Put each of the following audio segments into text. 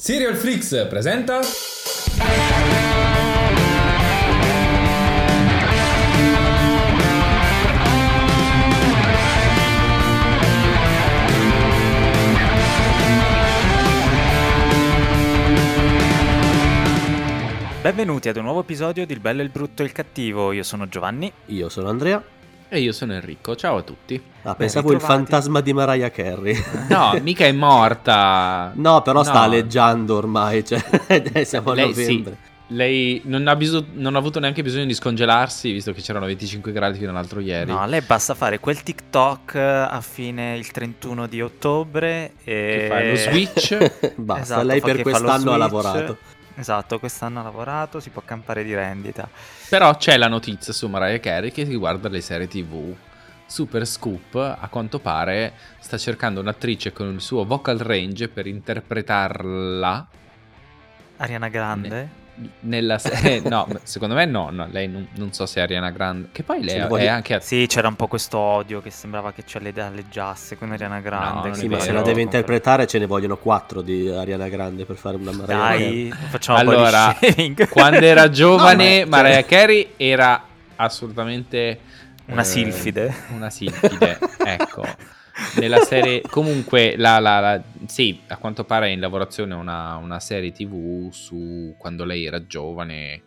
Serial Flix presenta. Benvenuti ad un nuovo episodio di Il bello, il brutto e il cattivo. Io sono Giovanni. Io sono Andrea. E io sono Enrico, ciao a tutti. Ah, pensavo il fantasma di Mariah Carey. No, mica è morta. No, però no. sta alleggiando ormai, cioè siamo a Lei, novembre. Sì. Lei non ha, bisog- non ha, avuto neanche bisogno di scongelarsi, visto che c'erano 25 gradi fino all'altro ieri. No, a lei basta fare quel TikTok a fine il 31 di ottobre e... Che fa lo switch. basta, esatto, lei per quest'anno ha lavorato. Esatto, quest'anno ha lavorato, si può campare di rendita. Però c'è la notizia su Mariah Carey che riguarda le serie TV. Super Scoop, a quanto pare, sta cercando un'attrice con il suo vocal range per interpretarla. Ariana Grande? Nella serie no secondo me no, no lei non, non, so se è Ariana Grande che poi lei è, è anche sì c'era un po' questo odio che sembrava che ce le alleggiasse con Ariana Grande no, sì, ma se la deve interpretare ce ne vogliono quattro di Ariana Grande per fare una Mariah dai facciamo allora quando era giovane no, Mariah Carey era assolutamente una eh, silfide. una silfide ecco nella serie comunque la, la, la, sì a quanto pare è in lavorazione una, una serie tv su quando lei era giovane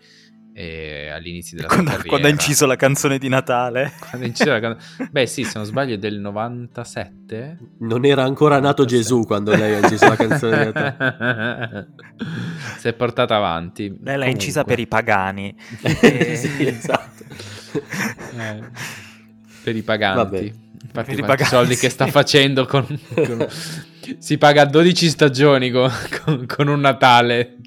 eh, all'inizio della quando, carriera quando ha inciso la canzone di Natale. Quando ha inciso la can... beh sì se non sbaglio è del 97 non era ancora 97. nato Gesù quando lei ha inciso la canzone di Natale. Si è portata avanti. Lei l'ha comunque. incisa per i pagani. E... sì esatto. Eh, per i paganti. Vabbè. Infatti, i soldi che sta facendo con, con, si paga 12 stagioni con, con, con un Natale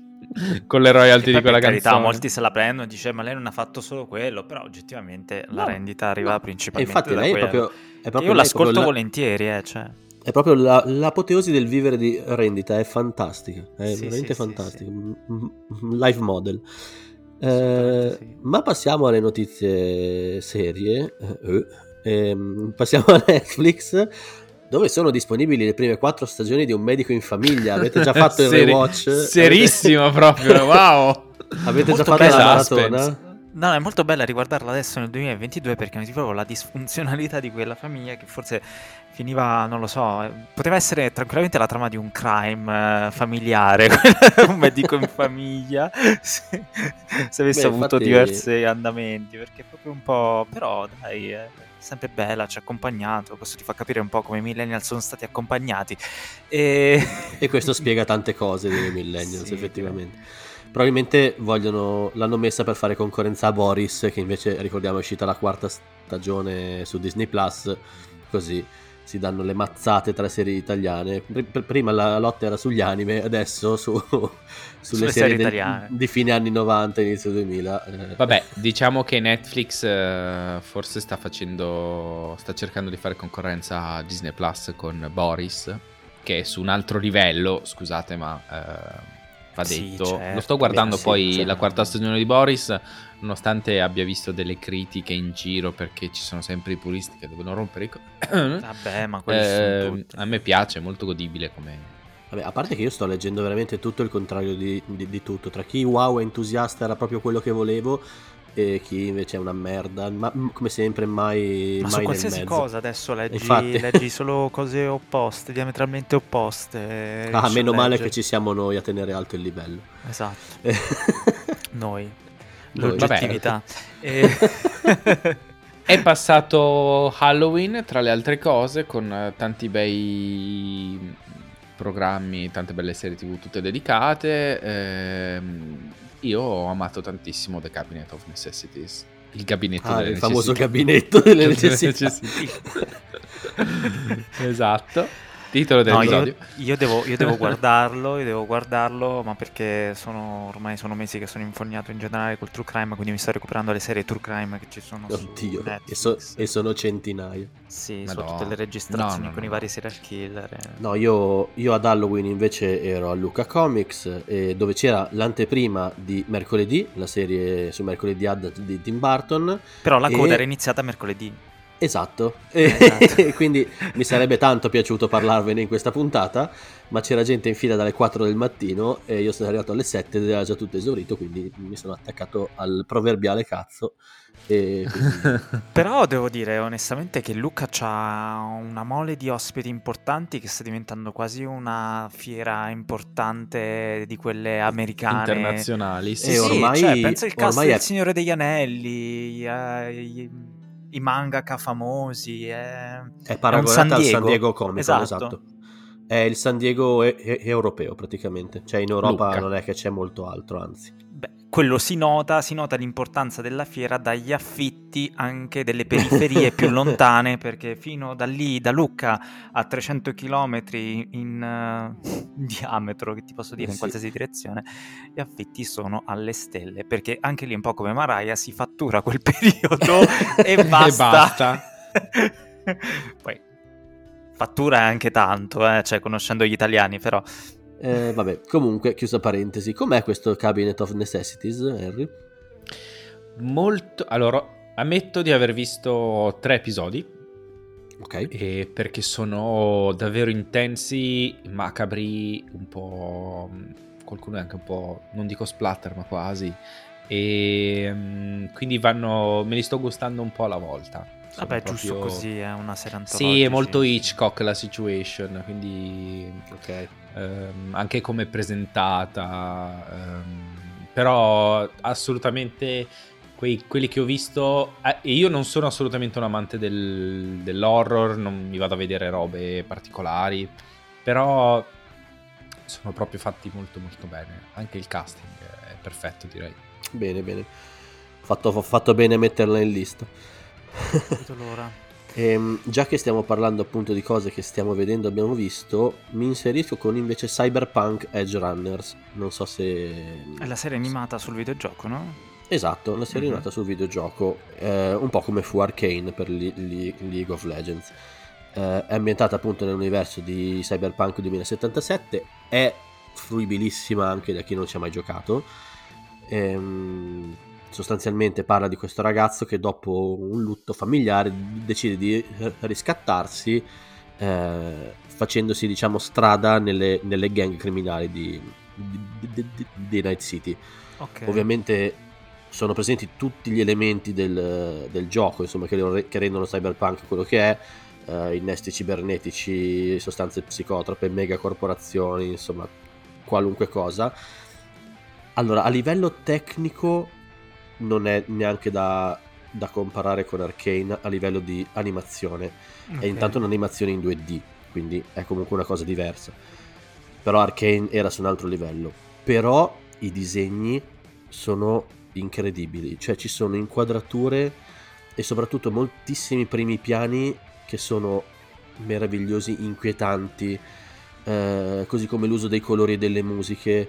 con le royalty di quella carità, canzone. molti se la prendono e dice ma lei non ha fatto solo quello, però oggettivamente no, la rendita arriva no. principalmente infatti da lei quello. È proprio, è proprio Io l'ascolto la... volentieri, eh, cioè. È proprio la, l'apoteosi del vivere di rendita, è fantastica, è sì, veramente sì, fantastica, sì, live model. Eh, ma passiamo alle notizie serie. Eh, ehm, passiamo a Netflix dove sono disponibili le prime quattro stagioni di Un medico in famiglia. Avete già fatto il Seri- rewatch? Serissimo proprio, wow! Avete già fatto la maratona? No, è molto bella riguardarla adesso nel 2022 perché ti proprio la disfunzionalità di quella famiglia che forse finiva, non lo so, poteva essere tranquillamente la trama di un crime uh, familiare, un medico in famiglia, se, se avesse Beh, avuto infatti... diversi andamenti, perché è proprio un po'... però dai... Eh sempre bella, ci ha accompagnato, questo ti fa capire un po' come i millennial sono stati accompagnati. E, e questo spiega tante cose dei millennials, sì, effettivamente. Probabilmente vogliono, l'hanno messa per fare concorrenza a Boris, che invece ricordiamo è uscita la quarta stagione su Disney Plus, così si danno le mazzate tra serie italiane. Prima la lotta era sugli anime, adesso su, sulle, sulle, serie, serie del, di fine anni 90, inizio 2000. Eh. Vabbè, diciamo che Netflix uh, forse sta facendo, sta cercando di fare concorrenza a Disney Plus con Boris, che è su un altro livello, scusate, ma... Uh, va detto. Sì, certo. Lo sto guardando Beh, poi sì, la quarta stagione di Boris, nonostante abbia visto delle critiche in giro perché ci sono sempre i puristi che devono rompere i co- Vabbè, ma eh, A me piace, è molto godibile come... Vabbè, a parte che io sto leggendo veramente tutto il contrario di, di, di tutto. Tra chi wow è entusiasta era proprio quello che volevo, e chi invece è una merda, ma come sempre mai, ma mai su qualsiasi cosa adesso leggi, leggi solo cose opposte, diametralmente opposte. Ah, meno male che ci siamo noi a tenere alto il livello. Esatto. noi. L'oggettività. E... È passato Halloween, tra le altre cose, con tanti bei programmi, tante belle serie tv tutte dedicate. Ehm, io ho amato tantissimo The Cabinet of Necessities. Il gabinetto ah, delle il famoso gabinetto delle necessità. esatto titolo dell'episodio. No, io, io, devo, io, devo, guardarlo, io devo guardarlo, ma perché sono, ormai sono mesi che sono infognato in generale col true crime, quindi mi sto recuperando le serie true crime che ci sono Oddio, e, so, e, sono centinaia. Sì, Madonna. sono tutte le registrazioni no, no, con i vari serial killer. No, io, io, ad Halloween invece ero a Luca Comics, eh, dove c'era l'anteprima di mercoledì, la serie su mercoledì ad di Tim Burton. Però la coda era iniziata mercoledì. Esatto, esatto. quindi mi sarebbe tanto piaciuto parlarvene in questa puntata, ma c'era gente in fila dalle 4 del mattino e io sono arrivato alle 7 ed era già tutto esaurito, quindi mi sono attaccato al proverbiale cazzo. Quindi... Però devo dire onestamente che Luca ha una mole di ospiti importanti che sta diventando quasi una fiera importante di quelle americane. Internazionali, sì. E ormai, cioè, penso il cast del è... Signore degli Anelli, eh, i mangaka famosi. È, è paragonato al San Diego Comic esatto. esatto. È il San Diego e- e- europeo praticamente, cioè in Europa Lucca. non è che c'è molto altro, anzi quello si nota, si nota l'importanza della fiera dagli affitti anche delle periferie più lontane, perché fino da lì, da Lucca a 300 km in uh, diametro, che ti posso dire, in qualsiasi direzione, gli affitti sono alle stelle, perché anche lì un po' come Maraia si fattura quel periodo e basta. e basta. Poi fattura anche tanto, eh, cioè conoscendo gli italiani, però eh, vabbè, comunque, chiusa parentesi, com'è questo Cabinet of Necessities, Harry? Molto... Allora, ammetto di aver visto tre episodi. Ok. E perché sono davvero intensi, macabri, un po'... qualcuno è anche un po'... non dico splatter, ma quasi. E mm, quindi vanno... me li sto gustando un po' alla volta. Sono Vabbè, proprio... giusto così, è una serie Sì, è molto Hitchcock la situation, quindi... Ok ehm, anche come presentata, ehm, però assolutamente quei, quelli che ho visto, eh, e io non sono assolutamente un amante del, dell'horror, non mi vado a vedere robe particolari, però sono proprio fatti molto molto bene, anche il casting è perfetto direi. Bene, bene, fatto, fatto bene a metterla in lista. l'ora. Ehm, già che stiamo parlando appunto di cose che stiamo vedendo, abbiamo visto, mi inserisco con invece Cyberpunk Edge Runners. Non so se. È la serie animata sul videogioco, no? Esatto, la serie mm-hmm. animata sul videogioco, eh, un po' come fu Arcane per li, li, League of Legends. Eh, è ambientata appunto nell'universo di Cyberpunk 2077, è fruibilissima anche da chi non ci ha mai giocato. Ehm, sostanzialmente parla di questo ragazzo che dopo un lutto familiare decide di riscattarsi eh, facendosi diciamo strada nelle, nelle gang criminali di, di, di, di Night City. Okay. Ovviamente sono presenti tutti gli elementi del, del gioco insomma, che, che, rendono Cyberpunk quello che è, eh, innesti cibernetici, sostanze psicotrope, megacorporazioni, insomma qualunque cosa. Allora, a livello tecnico non è neanche da, da comparare con Arkane a livello di animazione. Okay. È intanto un'animazione in 2D, quindi è comunque una cosa diversa. Però Arkane era su un altro livello. Però i disegni sono incredibili, cioè ci sono inquadrature e soprattutto moltissimi primi piani che sono meravigliosi, inquietanti, eh, così come l'uso dei colori e delle musiche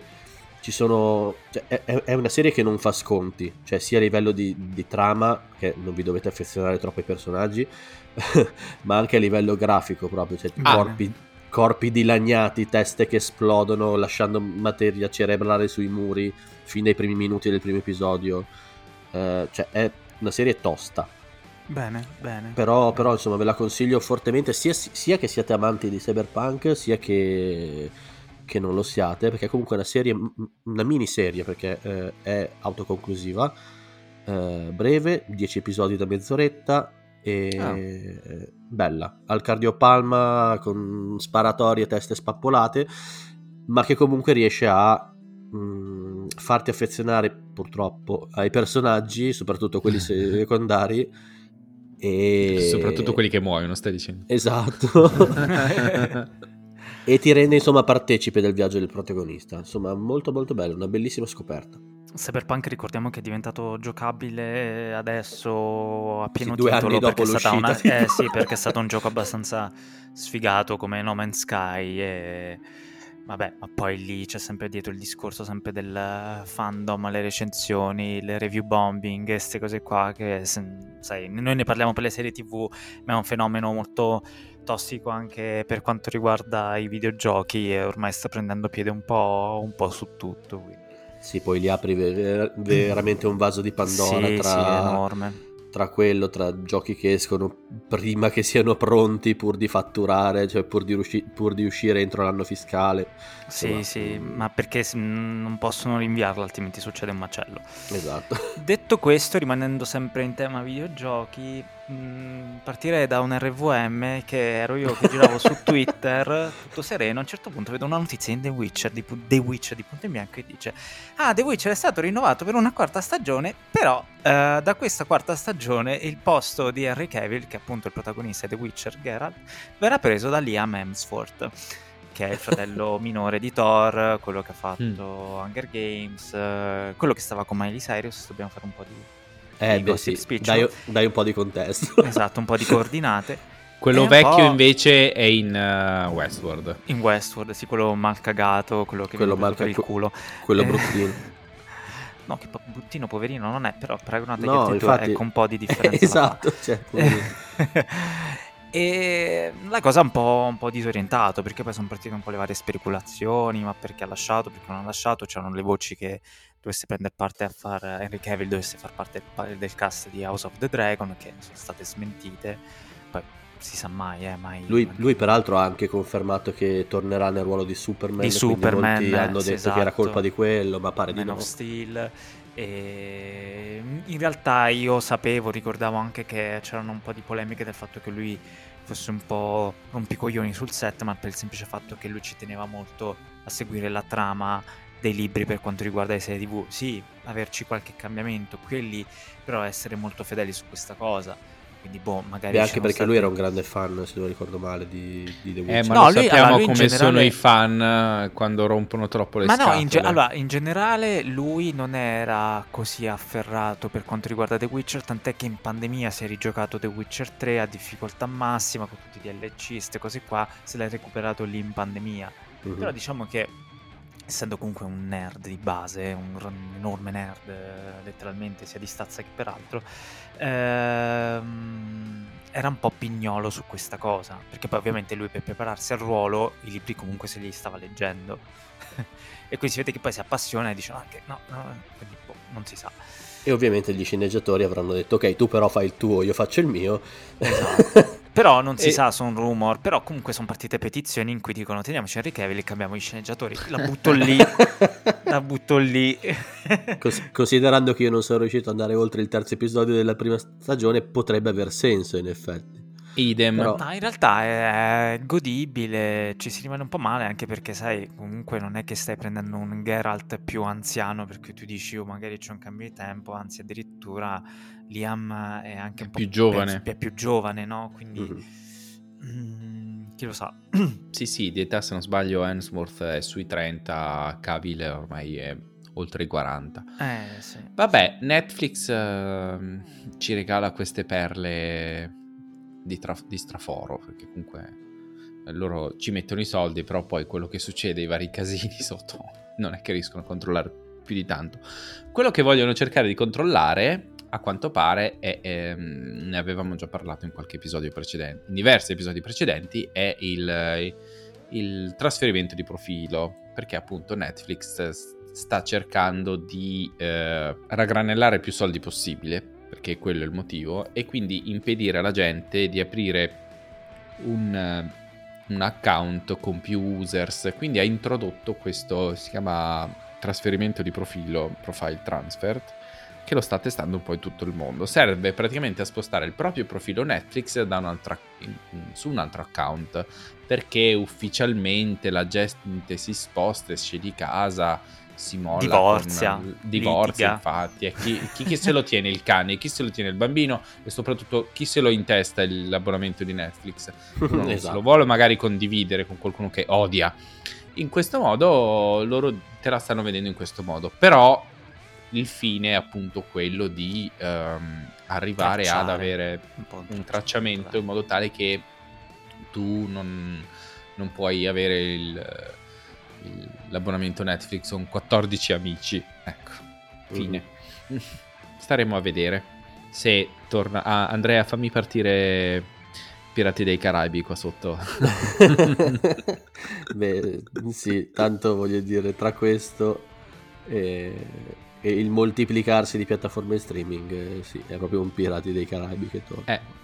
ci sono cioè, è, è, una serie che non fa sconti cioè sia a livello di, di trama che non vi dovete affezionare troppo ai personaggi ma anche a livello grafico proprio cioè ah. corpi, corpi dilaniati teste che esplodono lasciando materia cerebrale sui muri fin dai primi minuti del primo episodio uh, cioè è una serie tosta Bene, bene. Però, però, insomma ve la consiglio fortemente sia, sia che siate amanti di cyberpunk sia che che non lo siate, perché è comunque una serie, una miniserie, perché eh, è autoconclusiva, eh, breve, 10 episodi da mezz'oretta e ah. bella, al cardiopalma con sparatorie, teste spappolate, ma che comunque riesce a mh, farti affezionare purtroppo ai personaggi, soprattutto quelli secondari. E... Soprattutto quelli che muoiono, stai dicendo. Esatto. e ti rende insomma partecipe del viaggio del protagonista. Insomma, molto molto bello, una bellissima scoperta. Cyberpunk ricordiamo che è diventato giocabile adesso a pieno sì, due titolo anni dopo perché, è stata una... eh, sì, perché è stato un gioco abbastanza sfigato come No Man's Sky e vabbè, ma poi lì c'è sempre dietro il discorso sempre del fandom, le recensioni, le review bombing, queste cose qua che sai, noi ne parliamo per le serie TV, ma è un fenomeno molto tossico anche per quanto riguarda i videogiochi e ormai sta prendendo piede un po', un po su tutto. Quindi. Sì, poi li apri ver- veramente un vaso di Pandora sì, tra, sì, tra quello, tra giochi che escono prima che siano pronti pur di fatturare, cioè pur di, usci- pur di uscire entro l'anno fiscale. Sì, Insomma, sì, mm, ma perché non possono rinviarlo, altrimenti succede un macello. Esatto. Detto questo, rimanendo sempre in tema videogiochi, mh, partirei da un RVM che ero io che giravo su Twitter, tutto sereno, a un certo punto vedo una notizia in The Witcher di, The Witcher di in Bianco e dice Ah, The Witcher è stato rinnovato per una quarta stagione, però eh, da questa quarta stagione il posto di Henry Cavill, che è appunto il protagonista di The Witcher, Geralt, verrà preso da Liam Hemsworth che è il fratello minore di Thor, quello che ha fatto Hunger Games, eh, quello che stava con Miley Cyrus, dobbiamo fare un po' di... Eh, Di beh, sì, dai, dai un po' di contesto. Esatto, un po' di coordinate. Quello vecchio invece è in uh, Westworld. In Westworld, sì, quello mal cagato, quello che Quello mal per il culo. Quello Eh, bruttino. No, che bruttino, poverino non è, però paragonato No, agli due, infatti- ecco un po' di differenza. esatto, quindi- e la cosa un po', un po' disorientato perché poi sono partite un po' le varie speculazioni ma perché ha lasciato, perché non ha lasciato c'erano le voci che dovesse prendere parte a far Henry Cavill dovesse far parte del, cast di House of the Dragon che sono state smentite poi si sa mai eh mai Lui, lui peraltro ha anche confermato che tornerà nel ruolo di Superman. Di Superman, molti hanno sì, detto che era esatto. colpa di quello, ma pare di Man no. of Steel e in realtà io sapevo, ricordavo anche che c'erano un po' di polemiche del fatto che lui fosse un po' rompicoglioni sul set, ma per il semplice fatto che lui ci teneva molto a seguire la trama dei libri per quanto riguarda le serie TV. Sì, averci qualche cambiamento, quelli però essere molto fedeli su questa cosa. Quindi boh, magari Beh, anche sono perché stati- lui era un grande fan, se non ricordo male, di, di The Eh, Witcher. ma No, lui- sappiamo allora, lui come sono generale- i fan eh, quando rompono troppo le Ma no, scatole. in, ge- allora, in generale lui non era così afferrato per quanto riguarda The Witcher, tant'è che in pandemia si è rigiocato The Witcher 3 a difficoltà massima con tutti i DLC, queste cose qua, se l'è recuperato lì in pandemia. Mhm. Però diciamo che, essendo comunque un nerd di base, un, un enorme nerd, letteralmente sia di stazza che per altro, ehm, era un po' pignolo su questa cosa, perché poi ovviamente lui per prepararsi al ruolo i libri comunque se li stava leggendo. e quindi si vede che poi si appassiona e dice "Ah, che no, no", quindi boh, non si sa. E ovviamente gli sceneggiatori avranno detto, ok, tu però fai il tuo, io faccio il mio. Esatto. Però non si E- sa, sono rumor. Però comunque sono partite petizioni in cui dicono teniamoci Henry Cavill e cambiamo gli sceneggiatori. La butto lì, la butto lì. Cos- considerando che io non sono riuscito ad andare oltre il terzo episodio della prima stagione, potrebbe aver senso in effetti. Idem. Però- No, in realtà è godibile, ci si rimane un po' male anche perché sai, comunque non è che stai prendendo un Geralt più anziano perché tu dici, oh magari c'è un cambio di tempo, anzi addirittura Liam è anche un po' Più giovane. È più giovane, no? Quindi, Mhm. mm, chi lo sa. Sì, sì, di età se non sbaglio Hemsworth è sui 30, Cavill ormai è oltre i 40. eh, sì. Vabbè, Netflix ehm, ci regala queste perle di, tra- di straforo, perché comunque eh, loro ci mettono i soldi, però poi quello che succede, i vari casini sotto, non è che riescono a controllare più di tanto. Quello che vogliono cercare di controllare, a quanto pare, è, ehm, ne avevamo già parlato in qualche episodio precedente, in diversi episodi precedenti, è il, il trasferimento di profilo, perché appunto Netflix sta cercando di eh, raggranellare più soldi possibile, perché quello è il motivo, e quindi impedire alla gente di aprire un, un account con più users. Quindi ha introdotto questo, si chiama trasferimento di profilo, profile transfer, che lo sta testando un po' in tutto il mondo. Serve praticamente a spostare il proprio profilo Netflix un su un altro account, perché ufficialmente la gente si sposta, esce di casa, si molla, Divorzia, con- divorzia infatti, e chi, chi, chi se lo tiene il cane, chi se lo tiene il bambino e soprattutto chi se lo intesta l'abbonamento di Netflix. Uno non se Esatto. lo vuole magari condividere con qualcuno che odia. In questo modo loro te la stanno vedendo in questo modo, però il fine è appunto quello di ehm, arrivare ad Tracciare. avere Un, un tracciamento in modo tale che tu non, non puoi avere il- l'abbonamento Netflix con 14 amici. Ecco, fine. Staremo a vedere se torna. Ah, Andrea, fammi partire Pirati dei Caraibi qua sotto. Beh, sì, tanto voglio dire, tra questo e, e il moltiplicarsi di piattaforme streaming, eh, sì, è proprio un Pirati dei Caraibi che torna. Eh.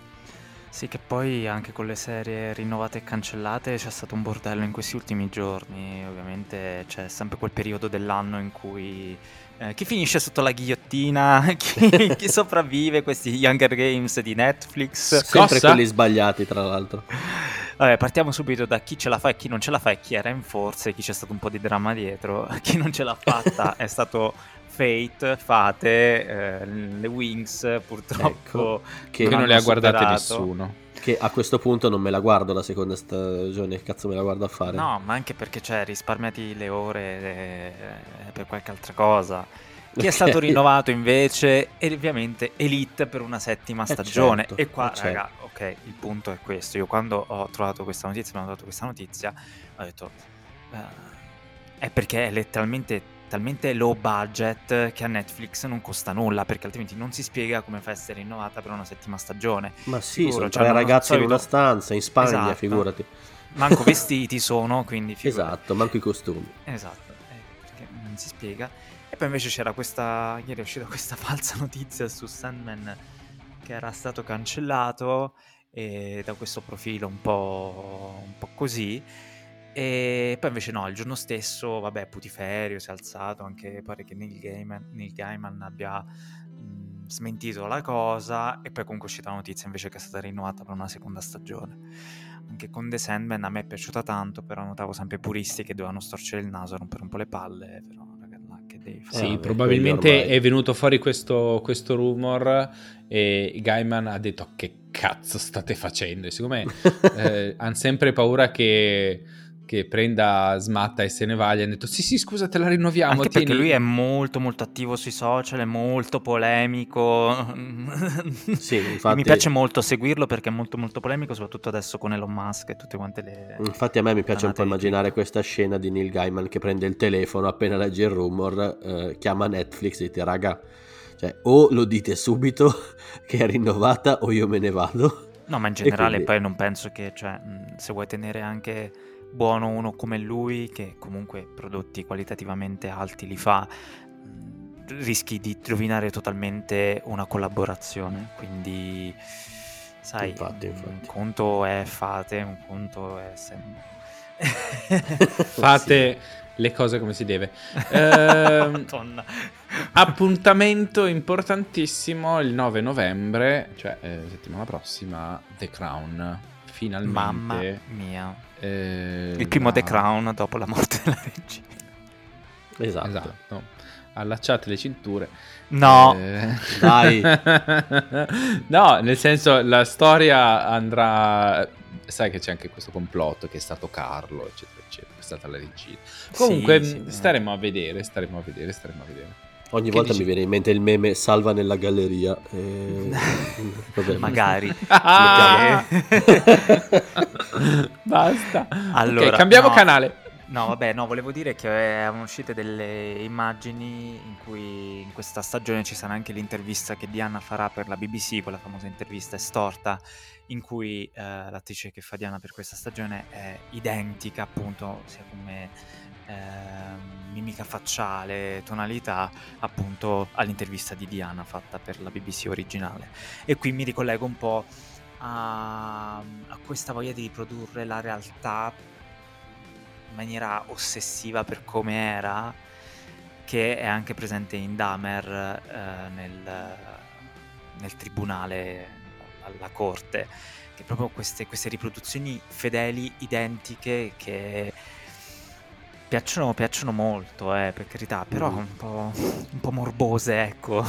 Sì, che poi anche con le serie rinnovate e cancellate c'è stato un bordello in questi ultimi giorni. Ovviamente c'è sempre quel periodo dell'anno in cui eh, chi finisce sotto la ghigliottina, chi, chi sopravvive questi Younger Games di Netflix. Sempre Cosa? quelli sbagliati, tra l'altro. Vabbè, partiamo subito da chi ce la fa e chi non ce la fa e chi era in forze, chi c'è stato un po' di dramma dietro. Chi non ce l'ha fatta è stato Fate, Fate, eh, le Wings purtroppo. Ecco, che non, le ha guardate nessuno. Che a questo punto non me la guardo la seconda stagione, che cazzo me la guardo a fare? No, ma anche perché cioè, risparmiati le ore eh, per qualche altra cosa. Chi è stato rinnovato invece è ovviamente Elite per una settima eh, stagione. Certo, e qua, eh raga, certo. ok, il punto è questo. Io quando ho trovato questa notizia, mi hanno dato questa notizia, ho detto... Uh, è perché è letteralmente talmente low budget che a Netflix non costa nulla perché altrimenti non si spiega come fa a essere rinnovata per una settima stagione. Ma sì, Sicuro, sono cioè, tre ragazzi solito... in una stanza in Spagna, esatto. figurati. Manco vestiti sono, quindi figurati. Esatto, manco i costumi. Esatto, eh, perché non si spiega. E poi invece c'era questa, ieri è uscita questa falsa notizia su Sandman che era stato cancellato e da questo profilo un po', un po così e poi invece no, il giorno stesso, vabbè, Putiferio si è alzato, anche pare che Neil Gaiman, Neil Gaiman abbia mh, smentito la cosa e poi comunque è uscita la notizia invece che è stata rinnovata per una seconda stagione. Anche con The Sandman a me è piaciuta tanto, però notavo sempre puristi che dovevano storcere il naso, rompere un po' le palle, però che devi fare. Sì, eh, probabilmente è venuto fuori questo, questo rumor e Gaiman ha detto che cazzo state facendo? E siccome eh, hanno sempre paura che che prenda smatta e se ne va, gli hanno detto sì sì scusa te la rinnoviamo. Anche tieni. perché lui è molto molto attivo sui social, è molto polemico. sì, infatti... Mi piace molto seguirlo perché è molto molto polemico, soprattutto adesso con Elon Musk e tutte quante le... Infatti a me mi piace un po' immaginare questa scena di Neil Gaiman che prende il telefono appena legge il rumor, eh, chiama Netflix e dice raga, cioè, o lo dite subito che è rinnovata o io me ne vado. No, ma in generale quindi... poi non penso che, cioè, se vuoi tenere anche buono uno come lui, che comunque prodotti qualitativamente alti li fa, rischi di rovinare totalmente una collaborazione. Quindi, sai, infatti, infatti. un conto è fate, un conto è sempre... fate sì. le cose come si deve. Eh, appuntamento importantissimo il 9 novembre, cioè eh, settimana prossima, The Crown. Finalmente. Mamma mia eh, il primo The Crown dopo la morte della regina. Esatto. esatto. Allacciate le cinture. No, eh... dai. no, nel senso la storia andrà... Sai che c'è anche questo complotto che è stato Carlo, eccetera, eccetera. È stata la regina. Comunque sì, sì, staremo a vedere, staremo a vedere, staremo a vedere. Ogni che volta dici? mi viene in mente il meme salva nella galleria. E... Vabbè, Magari. Ah! Basta. Allora, okay, cambiamo no, canale. No, vabbè, no, volevo dire che erano uscite delle immagini in cui in questa stagione ci sarà anche l'intervista che Diana farà per la BBC, quella famosa intervista estorta, in cui eh, l'attrice che fa Diana per questa stagione è identica, appunto, sia come eh, mimica facciale, tonalità, appunto all'intervista di Diana fatta per la BBC originale. E qui mi ricollego un po' a, a questa voglia di riprodurre la realtà in maniera ossessiva per come era, che è anche presente in Dahmer eh, nel, nel tribunale alla corte che proprio queste, queste riproduzioni fedeli, identiche, che Piacciono, piacciono molto, eh, per carità, però mm. un po', un po' morbose, ecco.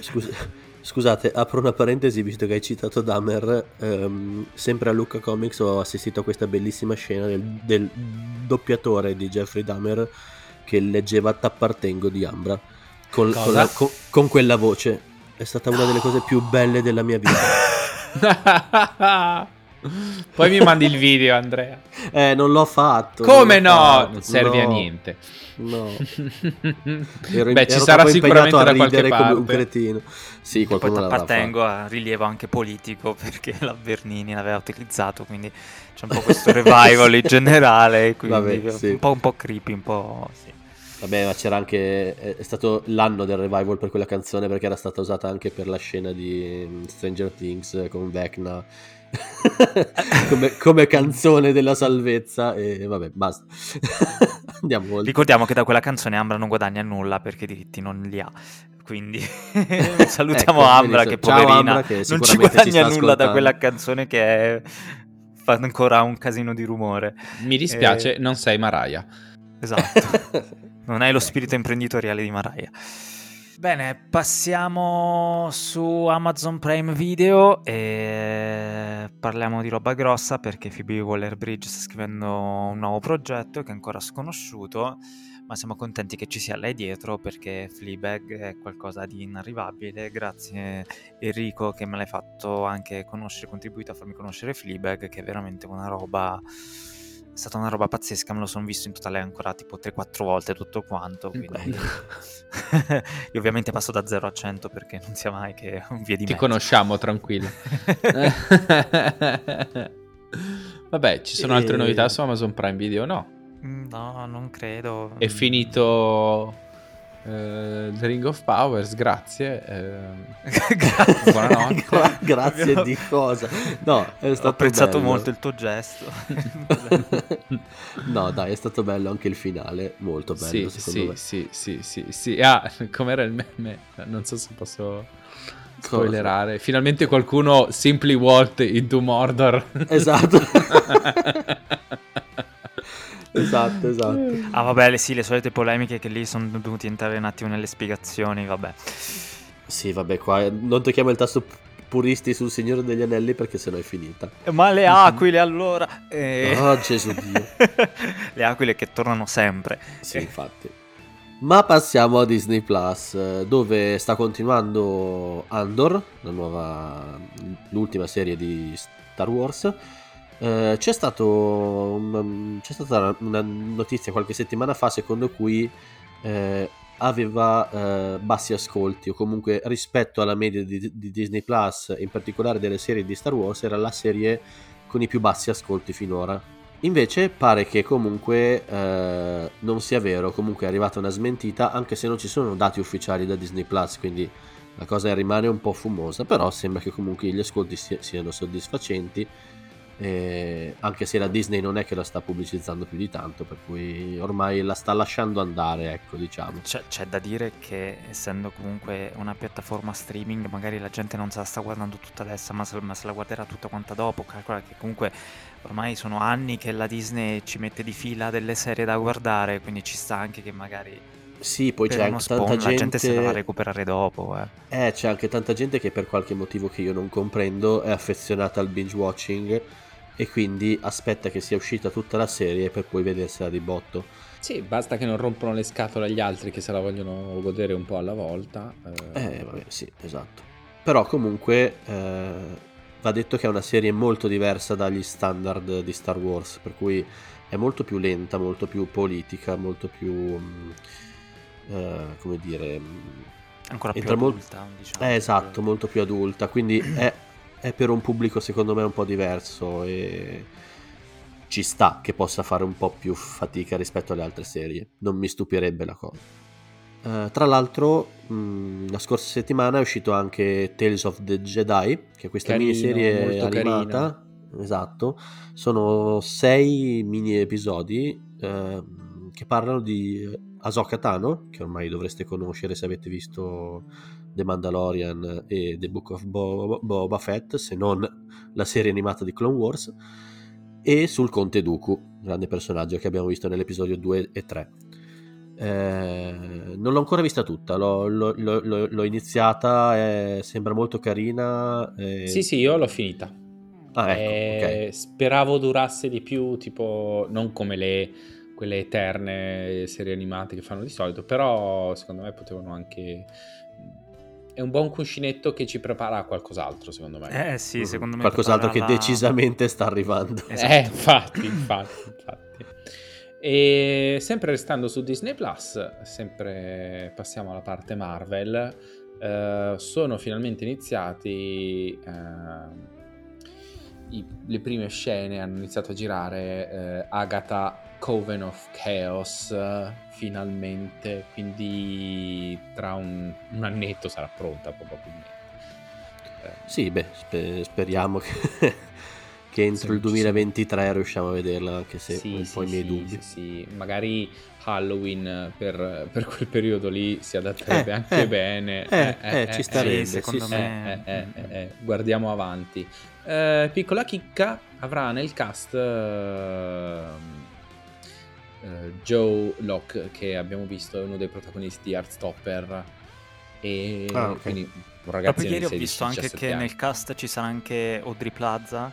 Scusa, scusate, apro una parentesi visto che hai citato Dahmer. Ehm, sempre a Lucca Comics ho assistito a questa bellissima scena del, del doppiatore di Jeffrey Dahmer che leggeva T'appartengo di Ambra con, con, la, con, con, quella voce. È stata una delle cose più belle della mia vita. Poi mi mandi il video, Andrea. Eh, non l'ho fatto. Come no? Fatto. Non serve no. a niente. No. Ero, Beh, ci sarà sicuramente da qualche parte. come un cretino. Sì, qualcuno poi appartengo a rilievo anche politico perché la Bernini l'aveva utilizzato, quindi c'è un po' questo revival in generale, quindi Vabbè, sì. un, po', un po' creepy, un po'... Sì. Vabbè, ma c'era anche. È stato l'anno del revival per quella canzone perché era stata usata anche per la scena di mm, Stranger Things con Vecna. come, come, canzone della salvezza e vabbè basta. Andiamo oltre. Ricordiamo che da quella canzone Ambra non guadagna nulla perché i diritti non li ha. Quindi salutiamo ecco, Ambra che poverina Ambra, che non ci guadagna nulla da quella canzone che è... fa ancora un casino di rumore. Mi dispiace e... non sei Mariah esatto. Non hai lo spirito imprenditoriale di Mariah. Bene, passiamo su Amazon Prime Video e parliamo di roba grossa perché Phoebe Waller-Bridge sta scrivendo un nuovo progetto che è ancora sconosciuto, ma siamo contenti che ci sia lei dietro perché Fleabag è qualcosa di inarrivabile. Grazie Enrico che me l'hai fatto anche conoscere, contribuito a farmi conoscere Fleabag, che è veramente una roba stata una roba pazzesca, me lo sono visto in totale ancora tipo 3-4 volte tutto quanto. Quindi... Io ovviamente passo da 0 a 100 perché non sia mai che un via di Ti mezzo. conosciamo, tranquillo. Vabbè, ci sono e... altre novità su Amazon Prime Video? No. Mm, no, non credo. È finito Uh, The Ring of Powers, grazie. Uh, grazie. Buonanotte. Gra- grazie di cosa? No, è stato Ho apprezzato bello. molto il tuo gesto. no, dai, è stato bello anche il finale, molto bello sì, secondo sì, me. Sì, sì, sì, sì. Ah, com'era il meme? Non so se posso spoilerare. Cosa? Finalmente qualcuno Simply Walt into Mordor. Esatto. esatto, esatto. Ah, vabbè, sì, le solite polemiche che lì sono dovuti entrare un attimo nelle spiegazioni, vabbè. Sì, vabbè, qua non tocchiamo il tasto puristi sul Signore degli Anelli perché sennò è finita. Ma le aquile allora... Eh... Oh, Gesù Dio. le aquile che tornano sempre. Sì, infatti. Ma passiamo a Disney Plus, dove sta continuando Andor, la nuova, l'ultima serie di Star Wars eh, c'è, stato un, c'è, stata una notizia qualche settimana fa secondo cui eh, aveva eh, bassi ascolti o comunque rispetto alla media di, di, Disney Plus, in particolare delle serie di Star Wars, era la serie con i più bassi ascolti finora. Invece pare che comunque eh, non sia vero, comunque è arrivata una smentita, anche se non ci sono dati ufficiali da Disney Plus, quindi la cosa rimane un po' fumosa, però sembra che comunque gli ascolti siano soddisfacenti eh, anche se la Disney non è che la sta pubblicizzando più di tanto, per cui ormai la sta lasciando andare, ecco, diciamo. C'è, c'è da dire che essendo comunque una piattaforma streaming, magari la gente non se la sta guardando tutta adesso, ma se, ma se la guarderà tutta quanta dopo. Calcola che comunque ormai sono anni che la Disney ci mette di fila delle serie da guardare, quindi ci sta anche che magari sì, poi c'è anche tanta gente... La gente se la va a recuperare dopo. Eh. eh, c'è anche tanta gente che per qualche motivo che io non comprendo è affezionata al binge watching e quindi aspetta che sia uscita tutta la serie per poi vedersela di botto. Sì, basta che non rompono le scatole agli altri che se la vogliono godere un po' alla volta. Eh, eh vabbè, sì, esatto. Però comunque eh, va detto che è una serie molto diversa dagli standard di Star Wars, per cui è molto più lenta, molto più politica, molto più... Mm, eh, come dire... Mm, Ancora più adulta, mo- diciamo. Eh, esatto, molto più adulta, quindi è è per un pubblico secondo me un po' diverso e ci sta che possa fare un po' più fatica rispetto alle altre serie, non mi stupirebbe la cosa. Uh, tra l'altro, mh, mm, la scorsa settimana è uscito anche Tales of the Jedi, che è questa Carino, miniserie animata. Carino. Esatto, sono sei mini episodi uh, che parlano di Ahsoka Tano, che ormai dovreste conoscere se avete visto The Mandalorian e The Book of Boba Fett, se non la serie animata di Clone Wars, e sul Conte Dooku, grande personaggio che abbiamo visto nell'episodio 2 e 3. Eh, non l'ho ancora vista tutta, l'ho, l'ho, l'ho, l'ho iniziata, eh, sembra molto carina. Eh... Sì, sì, io l'ho finita. Ah, ecco, okay. Speravo durasse di più, tipo non come le, quelle eterne serie animate che fanno di solito, però secondo me potevano anche è un buon cuscinetto che ci prepara a qualcos'altro, secondo me. Eh sì, secondo me. Qualcos'altro che la... decisamente sta arrivando. Esatto. Eh, infatti, infatti, infatti. E sempre restando su Disney Plus, sempre passiamo alla parte Marvel. Uh, sono finalmente iniziati uh, i, le prime scene, hanno iniziato a girare uh, Agatha Coven of Chaos finalmente, quindi tra un, un annetto sarà pronta probabilmente. Eh. Sì, beh, sper- speriamo che, che entro sì, il 2023 sì. riusciamo a vederla, anche se sì, un po' i miei dubbi. Sì, magari Halloween per, per, quel periodo lì si adatterebbe eh, anche eh, bene. Eh, eh, eh ci starebbe, secondo me. guardiamo avanti. piccola chicca, avrà nel cast... Uh, Joe Locke che abbiamo visto è uno dei protagonisti di Heartstopper e ah, okay. quindi un ragazzo ieri ho visto anche che anni. nel cast ci sarà anche Audrey Plaza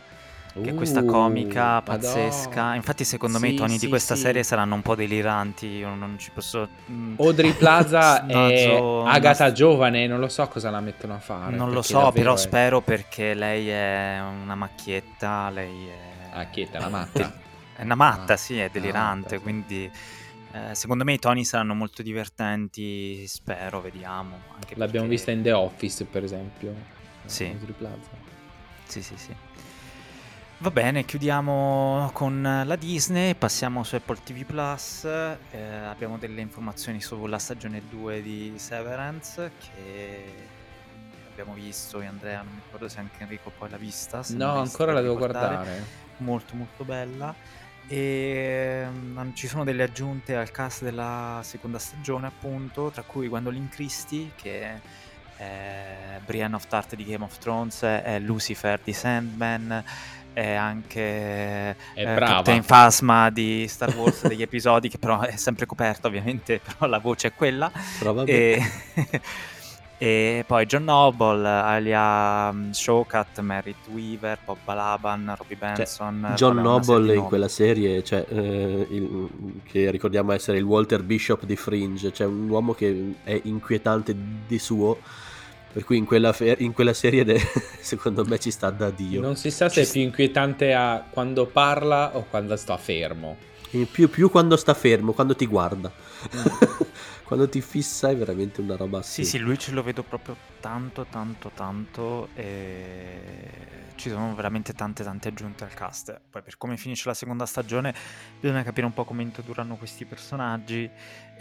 che è questa comica pazzesca. Madonna. Infatti, secondo me, i toni sì, di questa sì. serie saranno un po' deliranti. Io non ci posso. Mm, Audrey Plaza è Agata giovane, non lo so cosa la mettono a fare. Non lo so, però è... spero perché lei è una macchietta. Lei è. Macchietta, una matta. È una matta, ah, sì, è delirante. Matta, quindi. Eh, secondo me i toni saranno molto divertenti, spero, vediamo. L'abbiamo perché... vista in The Office, per esempio. Sì. Audrey Plaza. Sì, sì, sì. Va bene, chiudiamo con la Disney, passiamo su Apple TV Plus. Eh, abbiamo delle informazioni sulla stagione 2 di Severance che abbiamo visto io e Andrea, non mi ricordo se anche Enrico poi l'ha vista. No, ancora la devo guardare. Molto molto bella. E um, ci sono delle aggiunte al cast della seconda stagione, appunto, tra cui Gwendolyn Christie, che è Brienne of Tart di Game of Thrones, è Lucifer di Sandman è anche è eh, Captain Phasma di Star Wars degli episodi che però è sempre coperto ovviamente però la voce è quella. E, e, poi John Noble Alia mm, Showcat Merritt Weaver Bob Balaban Robbie cioè, Benson cioè, John Noble in quella serie cioè, eh, il, che ricordiamo essere il Walter Bishop di Fringe cioè un uomo che è inquietante di suo per cui in quella, fer- in quella serie de- secondo me ci sta da Dio. Non si sa se ci è più inquietante a quando parla o quando sta fermo. Più, più, quando sta fermo, quando ti guarda. Mm. Quando ti fissa è veramente una roba Sì, sì, lui ce lo vedo proprio tanto, tanto, tanto. E ci sono veramente tante tante aggiunte al cast. Poi per come finisce la seconda stagione bisogna capire un po' come introdurranno questi personaggi,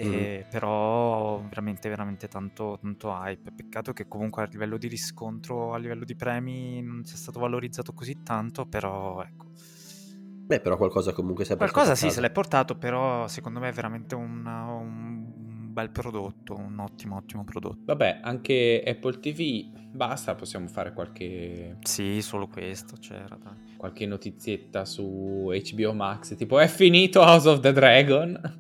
mm. però veramente veramente tanto, tanto hype. Peccato che comunque a livello di riscontro, a livello di premi non sia stato valorizzato così tanto, però ecco. Beh, però qualcosa comunque si è portato. Qualcosa sì, se l'è portato, però secondo me è veramente un, un bel prodotto, un ottimo, ottimo prodotto. Vabbè, anche Apple TV, basta, possiamo fare qualche... Sì, solo questo c'era, dai. Qualche notizietta su HBO Max, tipo è finito House of the Dragon.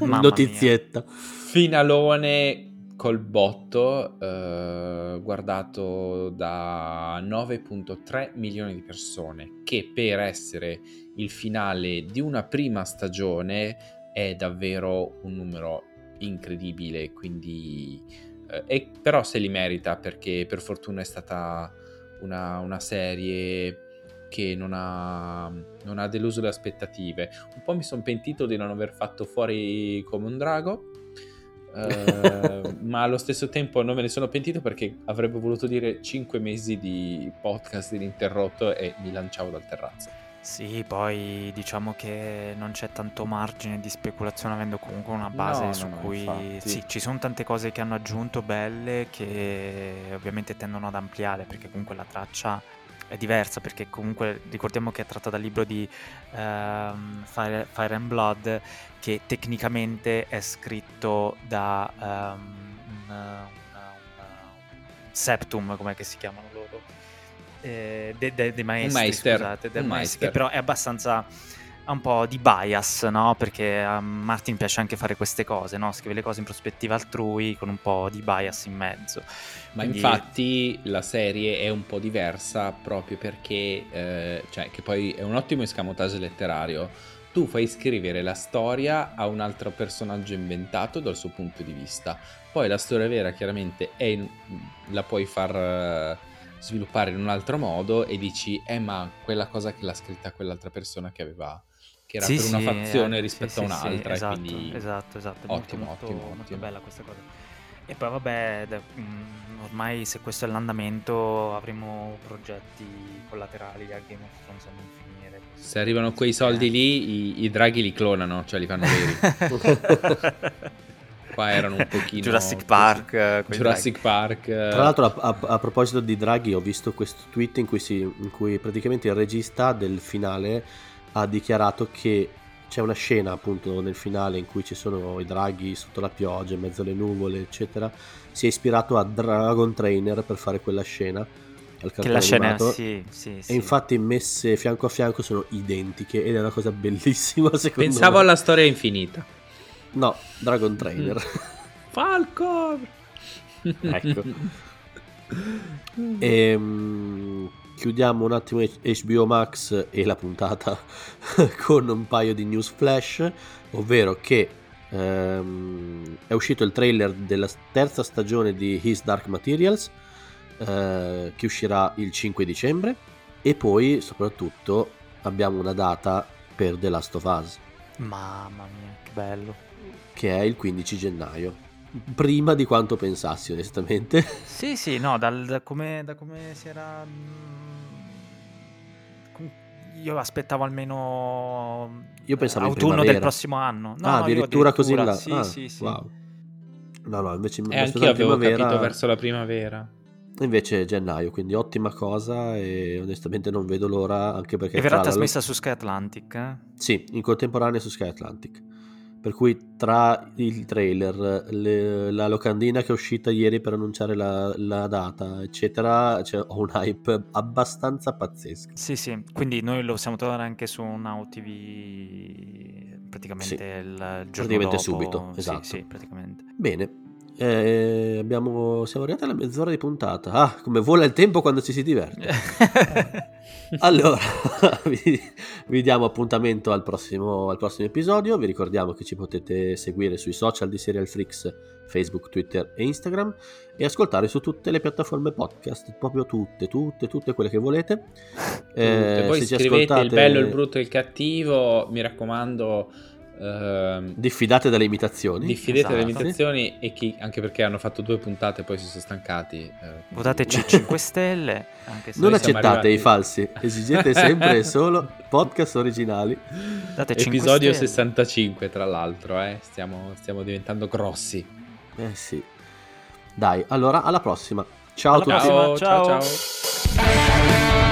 Notizietta. Finalone col botto, eh, guardato da 9.3 milioni di persone, che per essere il finale di una prima stagione è davvero un numero incredibile, quindi... Eh, e, però se li merita perché per fortuna è stata una, una serie che non ha, non ha, deluso le aspettative. Un po' mi sono pentito di non aver fatto fuori come un drago, eh, ma allo stesso tempo non me ne sono pentito perché avrebbe voluto dire 5 mesi di podcast ininterrotto e mi lanciavo dal terrazzo. Sì, poi diciamo che non c'è tanto margine di speculazione avendo comunque una base no, su no, cui infatti. sì, ci sono tante cose che hanno aggiunto belle che ovviamente tendono ad ampliare perché comunque la traccia è diversa perché comunque ricordiamo che è tratta dal libro di um, Fire, Fire, and Blood che tecnicamente è scritto da um, una, una, una Septum, come si chiamano loro? Eh, dei de, de maestri, meister. scusate, del maestro, che però è abbastanza un po' di bias, no? Perché a Martin piace anche fare queste cose, no? Scrive le cose in prospettiva altrui con un po' di bias in mezzo. Ma Quindi... infatti la serie è un po' diversa proprio perché, eh, cioè, che poi è un ottimo escamotage letterario. Tu fai scrivere la storia a un altro personaggio inventato dal suo punto di vista. Poi la storia vera chiaramente è, la puoi far sviluppare in un altro modo e dici, eh ma quella cosa che l'ha scritta quell'altra persona che aveva che era sì, per una fazione eh, rispetto sì, a un'altra. Esatto, quindi... esatto, esatto. Ottimo, molto, ottimo, molto, ottimo. bella questa cosa. E poi vabbè, da- mm, ormai se questo è l'andamento avremo progetti collaterali a Game of Thrones a non finire. Se arrivano quei soldi lì, i, i draghi li clonano, cioè li fanno veri. Qua erano un pochino... Jurassic Park. eh, Jurassic Park. eh, Tra l'altro, a, a- a proposito di Draghi, ho visto questo tweet in cui, si- in cui praticamente il regista del finale ha dichiarato che c'è una scena appunto nel finale in cui ci sono i draghi sotto la pioggia, in mezzo alle nuvole, eccetera. Si è ispirato a Dragon Trainer per fare quella scena. Al Che cartone la scena, animato. sì, sì, sì. E infatti messe fianco a fianco sono identiche ed è una cosa bellissima secondo Pensavo me. alla storia infinita. No, Dragon Trainer. Falcon! ecco. Ehm, chiudiamo un attimo HBO Max e la puntata con un paio di news flash, ovvero che ehm, è uscito il trailer della terza stagione di His Dark Materials eh, che uscirà il 5 dicembre e poi soprattutto abbiamo una data per The Last of Us Mamma mia, che bello. Che è il 15 gennaio. Prima di quanto pensassi onestamente. Sì, sì, no, dal- da, come, da come si era... mm, Io aspettavo almeno Io pensavo autunno del prossimo anno. No, ah, no, io addirittura, così là. Sì, Ah, sì, sì. Wow. No, no, invece mi aspettavo avevo primavera, capito verso la primavera. Invece è gennaio, quindi ottima cosa e onestamente non vedo l'ora anche perché E verrà tra la- trasmessa su Sky Atlantic. eh? Sì, in contemporanea su Sky Atlantic. Per cui tra il trailer, le- la locandina che è uscita ieri per annunciare la, la data, eccetera, cioè, ho un hype abbastanza pazzesco. Sì, sì, quindi noi lo possiamo trovare anche su Now TV praticamente Sì, il giorno praticamente dopo. subito, Sì, esatto. sì, praticamente. Bene, eh, abbiamo, siamo arrivati alla mezz'ora di puntata. Ah, come vola il tempo quando ci si diverte. Allora, vi, vi diamo appuntamento al prossimo, al prossimo episodio. Vi ricordiamo che ci potete seguire sui social di Serial Freaks, Facebook, Twitter e Instagram e ascoltare su tutte le piattaforme podcast, proprio tutte, tutte, tutte quelle che volete. Eh, Poi se ci scrivete il ascoltate- bello, il brutto e il cattivo. Mi raccomando, ehm, Diffidate dalle imitazioni. diffidete delle Esatto. imitazioni e chi, anche perché hanno fatto due puntate e poi si sono stancati. eh, Votateci 5 stelle, anche se Non accettate arrivati- i falsi, esigete sempre e solo podcast originali. date 5 Episodio stelle. 65, tra l'altro, eh. stiamo, stiamo diventando grossi. Eh sì. Dai, allora alla prossima. Ciao a Alla tutti. prossima. ciao. ciao. ciao.